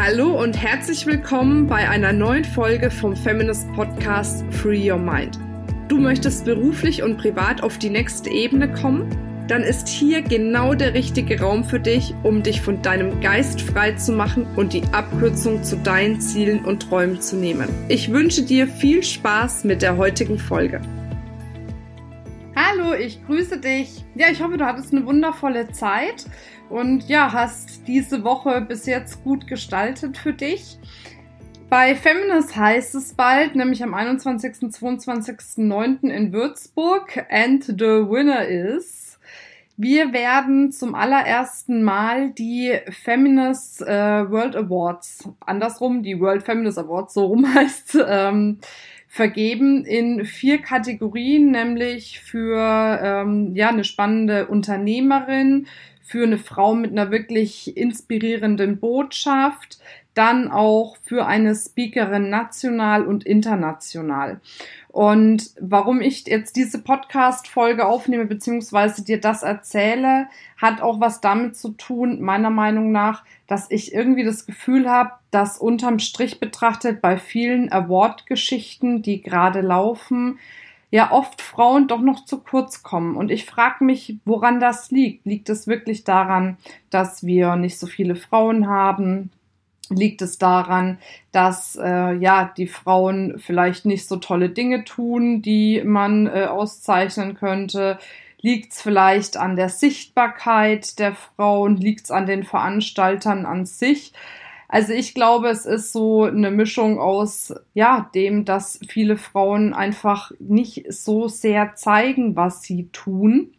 Hallo und herzlich willkommen bei einer neuen Folge vom Feminist Podcast Free Your Mind. Du möchtest beruflich und privat auf die nächste Ebene kommen? Dann ist hier genau der richtige Raum für dich, um dich von deinem Geist frei zu machen und die Abkürzung zu deinen Zielen und Träumen zu nehmen. Ich wünsche dir viel Spaß mit der heutigen Folge. Hallo, ich grüße dich. Ja, ich hoffe, du hattest eine wundervolle Zeit und ja, hast diese Woche bis jetzt gut gestaltet für dich. Bei Feminist heißt es bald, nämlich am 21. 22.09. in Würzburg. And the winner is. Wir werden zum allerersten Mal die Feminist äh, World Awards, andersrum, die World Feminist Awards, so rum heißt ähm, vergeben in vier Kategorien, nämlich für ähm, ja eine spannende Unternehmerin, für eine Frau mit einer wirklich inspirierenden Botschaft, dann auch für eine Speakerin national und international. Und warum ich jetzt diese Podcast-Folge aufnehme, beziehungsweise dir das erzähle, hat auch was damit zu tun, meiner Meinung nach, dass ich irgendwie das Gefühl habe, dass unterm Strich betrachtet bei vielen Award-Geschichten, die gerade laufen, ja oft Frauen doch noch zu kurz kommen. Und ich frage mich, woran das liegt. Liegt es wirklich daran, dass wir nicht so viele Frauen haben? Liegt es daran, dass äh, ja die Frauen vielleicht nicht so tolle Dinge tun, die man äh, auszeichnen könnte? Liegt es vielleicht an der Sichtbarkeit der Frauen? Liegt es an den Veranstaltern an sich? Also ich glaube, es ist so eine Mischung aus, ja, dem, dass viele Frauen einfach nicht so sehr zeigen, was sie tun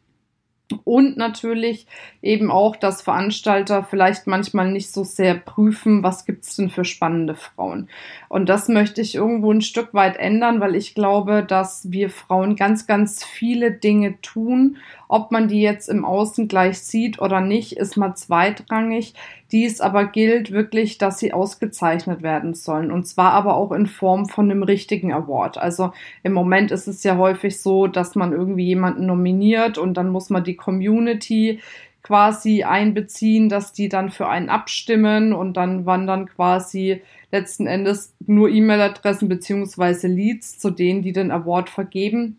und natürlich eben auch, dass Veranstalter vielleicht manchmal nicht so sehr prüfen, was gibt's denn für spannende Frauen. Und das möchte ich irgendwo ein Stück weit ändern, weil ich glaube, dass wir Frauen ganz, ganz viele Dinge tun. Ob man die jetzt im Außen gleich sieht oder nicht, ist mal zweitrangig. Dies aber gilt wirklich, dass sie ausgezeichnet werden sollen. Und zwar aber auch in Form von einem richtigen Award. Also im Moment ist es ja häufig so, dass man irgendwie jemanden nominiert und dann muss man die Community quasi einbeziehen, dass die dann für einen abstimmen und dann wandern quasi letzten Endes nur E-Mail-Adressen beziehungsweise Leads zu denen, die den Award vergeben.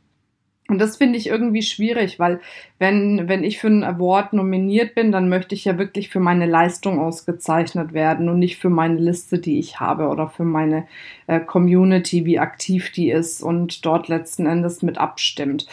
Und das finde ich irgendwie schwierig, weil wenn, wenn ich für einen Award nominiert bin, dann möchte ich ja wirklich für meine Leistung ausgezeichnet werden und nicht für meine Liste, die ich habe oder für meine äh, Community, wie aktiv die ist und dort letzten Endes mit abstimmt.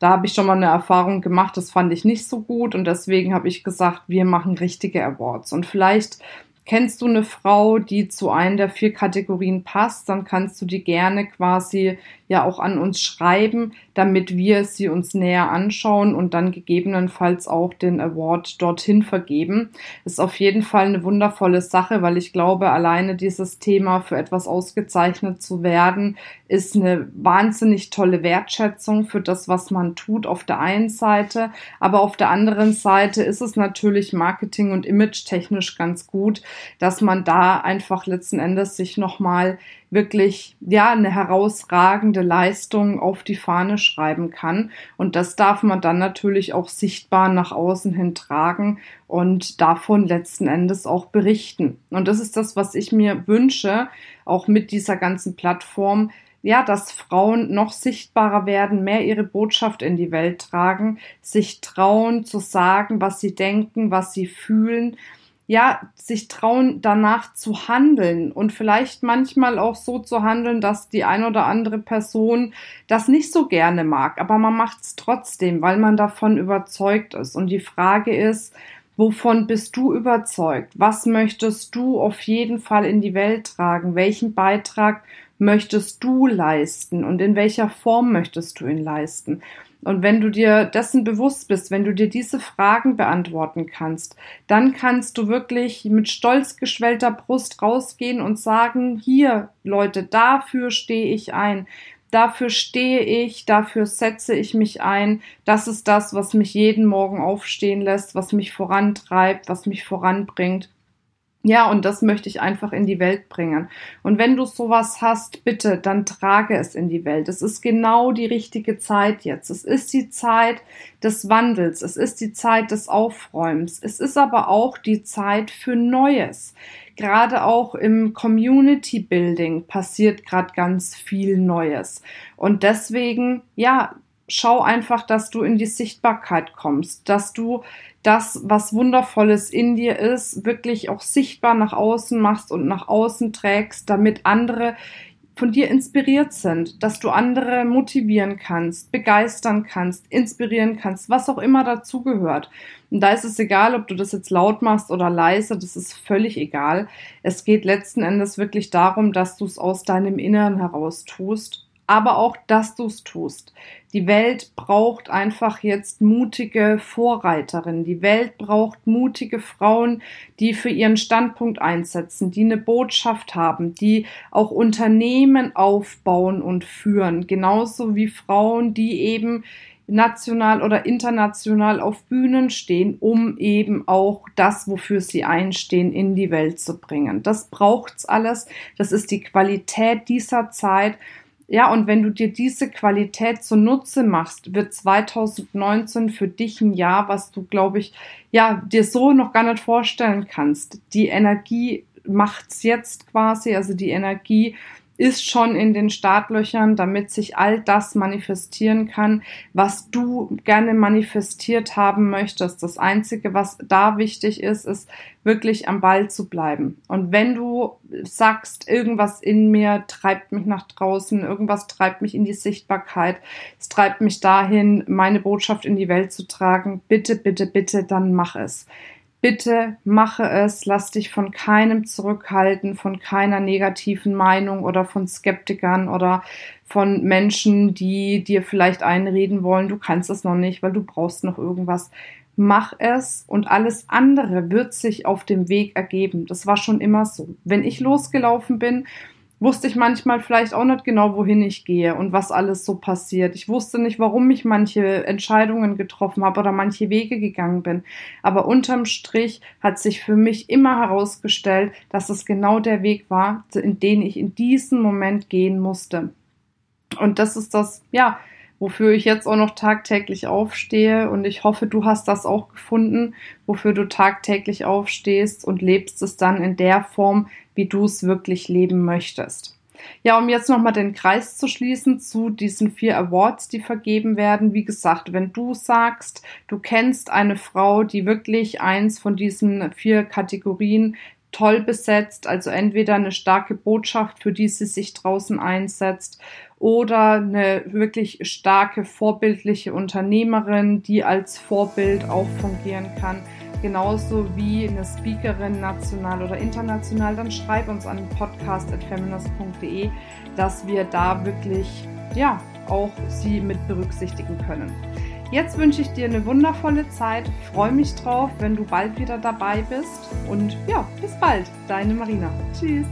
Da habe ich schon mal eine Erfahrung gemacht, das fand ich nicht so gut und deswegen habe ich gesagt, wir machen richtige Awards. Und vielleicht Kennst du eine Frau, die zu einem der vier Kategorien passt, dann kannst du die gerne quasi ja auch an uns schreiben, damit wir sie uns näher anschauen und dann gegebenenfalls auch den Award dorthin vergeben. Ist auf jeden Fall eine wundervolle Sache, weil ich glaube, alleine dieses Thema für etwas ausgezeichnet zu werden, ist eine wahnsinnig tolle Wertschätzung für das, was man tut auf der einen Seite, aber auf der anderen Seite ist es natürlich marketing- und image-technisch ganz gut, dass man da einfach letzten Endes sich nochmal wirklich, ja, eine herausragende Leistung auf die Fahne schreiben kann. Und das darf man dann natürlich auch sichtbar nach außen hin tragen und davon letzten Endes auch berichten. Und das ist das, was ich mir wünsche, auch mit dieser ganzen Plattform, ja, dass Frauen noch sichtbarer werden, mehr ihre Botschaft in die Welt tragen, sich trauen zu sagen, was sie denken, was sie fühlen ja, sich trauen, danach zu handeln und vielleicht manchmal auch so zu handeln, dass die ein oder andere Person das nicht so gerne mag, aber man macht es trotzdem, weil man davon überzeugt ist. Und die Frage ist, wovon bist du überzeugt? Was möchtest du auf jeden Fall in die Welt tragen? Welchen Beitrag möchtest du leisten und in welcher Form möchtest du ihn leisten? Und wenn du dir dessen bewusst bist, wenn du dir diese Fragen beantworten kannst, dann kannst du wirklich mit stolz geschwellter Brust rausgehen und sagen, hier, Leute, dafür stehe ich ein. Dafür stehe ich, dafür setze ich mich ein. Das ist das, was mich jeden Morgen aufstehen lässt, was mich vorantreibt, was mich voranbringt. Ja, und das möchte ich einfach in die Welt bringen. Und wenn du sowas hast, bitte, dann trage es in die Welt. Es ist genau die richtige Zeit jetzt. Es ist die Zeit des Wandels. Es ist die Zeit des Aufräumens. Es ist aber auch die Zeit für Neues. gerade auch im Community Building passiert gerade ganz viel Neues. Und deswegen, ja, schau einfach, dass du in die Sichtbarkeit kommst, dass du das, was Wundervolles in dir ist, wirklich auch sichtbar nach außen machst und nach außen trägst, damit andere von dir inspiriert sind, dass du andere motivieren kannst, begeistern kannst, inspirieren kannst, was auch immer dazugehört. Und da ist es egal, ob du das jetzt laut machst oder leise, das ist völlig egal. Es geht letzten Endes wirklich darum, dass du es aus deinem Inneren heraus tust aber auch, dass du es tust. Die Welt braucht einfach jetzt mutige Vorreiterinnen. Die Welt braucht mutige Frauen, die für ihren Standpunkt einsetzen, die eine Botschaft haben, die auch Unternehmen aufbauen und führen. Genauso wie Frauen, die eben national oder international auf Bühnen stehen, um eben auch das, wofür sie einstehen, in die Welt zu bringen. Das braucht's alles. Das ist die Qualität dieser Zeit. Ja, und wenn du dir diese Qualität zunutze machst, wird 2019 für dich ein Jahr, was du, glaube ich, ja, dir so noch gar nicht vorstellen kannst. Die Energie macht's jetzt quasi, also die Energie ist schon in den Startlöchern, damit sich all das manifestieren kann, was du gerne manifestiert haben möchtest. Das Einzige, was da wichtig ist, ist wirklich am Ball zu bleiben. Und wenn du sagst, irgendwas in mir treibt mich nach draußen, irgendwas treibt mich in die Sichtbarkeit, es treibt mich dahin, meine Botschaft in die Welt zu tragen, bitte, bitte, bitte, dann mach es. Bitte mache es, lass dich von keinem zurückhalten, von keiner negativen Meinung oder von Skeptikern oder von Menschen, die dir vielleicht einreden wollen, du kannst es noch nicht, weil du brauchst noch irgendwas. Mach es und alles andere wird sich auf dem Weg ergeben. Das war schon immer so. Wenn ich losgelaufen bin, wusste ich manchmal vielleicht auch nicht genau, wohin ich gehe und was alles so passiert. Ich wusste nicht, warum ich manche Entscheidungen getroffen habe oder manche Wege gegangen bin. Aber unterm Strich hat sich für mich immer herausgestellt, dass es genau der Weg war, in den ich in diesem Moment gehen musste. Und das ist das, ja, wofür ich jetzt auch noch tagtäglich aufstehe. Und ich hoffe, du hast das auch gefunden, wofür du tagtäglich aufstehst und lebst es dann in der Form, wie du es wirklich leben möchtest. Ja, um jetzt nochmal den Kreis zu schließen zu diesen vier Awards, die vergeben werden. Wie gesagt, wenn du sagst, du kennst eine Frau, die wirklich eins von diesen vier Kategorien toll besetzt, also entweder eine starke Botschaft, für die sie sich draußen einsetzt, oder eine wirklich starke, vorbildliche Unternehmerin, die als Vorbild auch fungieren kann, genauso wie eine Speakerin national oder international, dann schreib uns an podcast.feminist.de, dass wir da wirklich, ja, auch sie mit berücksichtigen können. Jetzt wünsche ich dir eine wundervolle Zeit. Freue mich drauf, wenn du bald wieder dabei bist. Und ja, bis bald. Deine Marina. Tschüss.